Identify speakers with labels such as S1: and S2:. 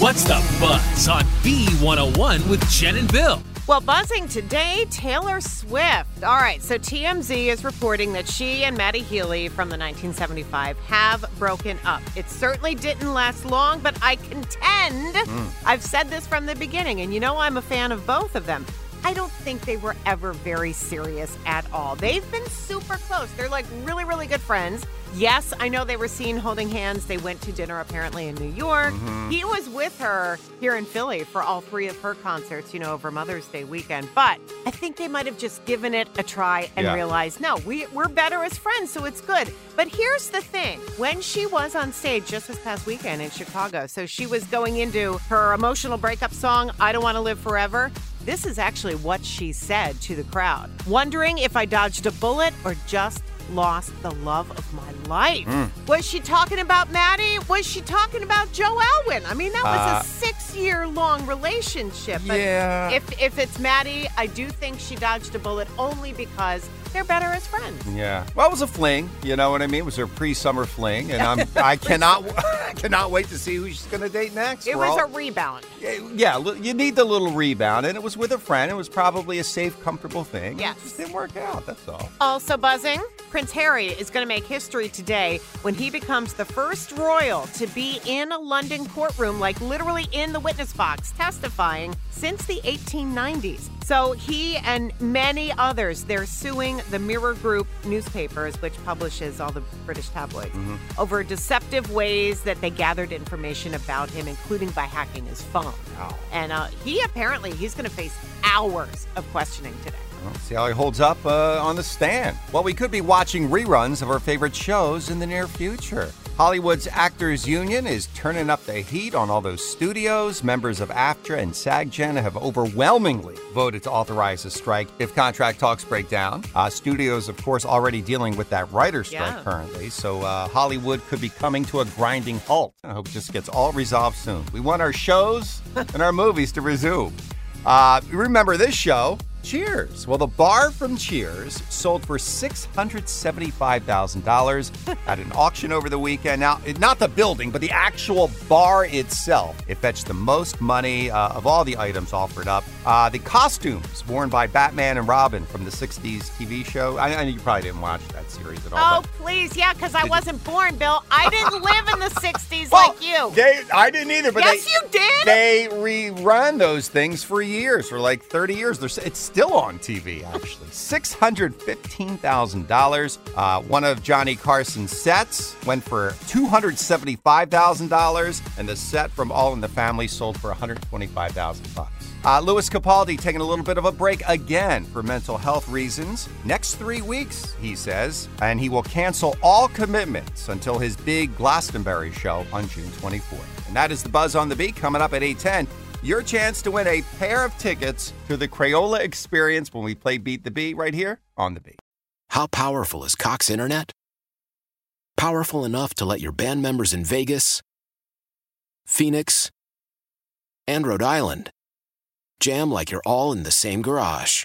S1: What's the buzz on B101 with Jenn and Bill?
S2: Well, buzzing today, Taylor Swift. All right, so TMZ is reporting that she and Matty Healy from the 1975 have broken up. It certainly didn't last long, but I contend, hmm. I've said this from the beginning, and you know I'm a fan of both of them. I don't think they were ever very serious at all. They've been super close. They're like really, really good friends. Yes, I know they were seen holding hands. They went to dinner apparently in New York. Mm-hmm. He was with her here in Philly for all three of her concerts, you know, over Mother's Day weekend. But I think they might have just given it a try and
S3: Yeah.
S2: realized, no, we, we're better as friends, so it's good. But here's the thing when she was on stage just this past weekend in Chicago, so she was going into her emotional breakup song, I Don't Want to Live Forever. This is actually what she said to the crowd. Wondering if I dodged a bullet or just lost the love of my life. Was she talking about Matty? Was she talking about Joe Alwyn? I mean, that was
S3: Uh,
S2: a six year long relationship. But
S3: Yeah.
S2: if, if it's Matty, I do think she dodged a bullet only because they're better as friends.
S3: Yeah. Well, it was a fling. You know what I mean? It was her pre-summer fling, and I'm I cannot I cannot wait to see who she's going to date next.
S2: It
S3: We're
S2: was
S3: all-
S2: a rebound.
S3: yeah. You need the little rebound, and it was with a friend. It was probably a safe, comfortable thing.
S2: Yes.
S3: It just didn't work out. That's all.
S2: Also buzzing, Prince Harry is going to make history today when he becomes the first royal to be in a London courtroom, like literally in the witness box, testifying since the 1890s. So he and many others, they're suing the Mirror Group newspapers, which publishes all the British tabloids, mm-hmm. over deceptive ways that they gathered information about him, including by hacking his phone.
S3: Wow.
S2: And uh, he apparently he's going to face hours of questioning today.
S3: Well, see how he holds up uh, on the stand. Well, we could be watching reruns of our favorite shows in the near future. Hollywood's Actors Union is turning up the heat on all those studios. Members of AFTRA and SAG-GEN have overwhelmingly voted to authorize a strike if contract talks break down. Uh, studios, of course, already dealing with that writer strike
S2: Yeah.
S3: currently, so uh, Hollywood could be coming to a grinding halt. I hope it just gets all resolved soon. We want our shows and our movies to resume. Uh, remember this show? Cheers. Well, the bar from Cheers sold for $675,000 at an auction over the weekend. Now, not the building, but the actual bar itself. It fetched the most money uh, of all the items offered up. Uh, the costumes worn by Batman and Robin from the 60s TV show. I, I know you probably didn't watch that series at all.
S2: Oh, please. Yeah, because I wasn't born, Bill. I didn't live in the 60s
S3: Well,
S2: like you.
S3: They, I didn't either, but
S2: Yes,
S3: they,
S2: you did.
S3: They rerun those things for years, for like 30 years. They're, it's still on TV, actually. $615,000. Uh, one of Johnny Carson's sets went for $275,000, and the set from All in the Family sold for 125,000 bucks. Uh, Lewis Capaldi taking a little bit of a break again for mental health reasons. Next three weeks, he says, and he will cancel all commitments until his big Glastonbury show on June 24th. And that is the buzz on the beat coming up at 810. Your chance to win a pair of tickets to the Crayola experience when we play Beat the Beat right here on the beat.
S4: How powerful is Cox Internet? Powerful enough to let your band members in Vegas, Phoenix, and Rhode Island jam like you're all in the same garage.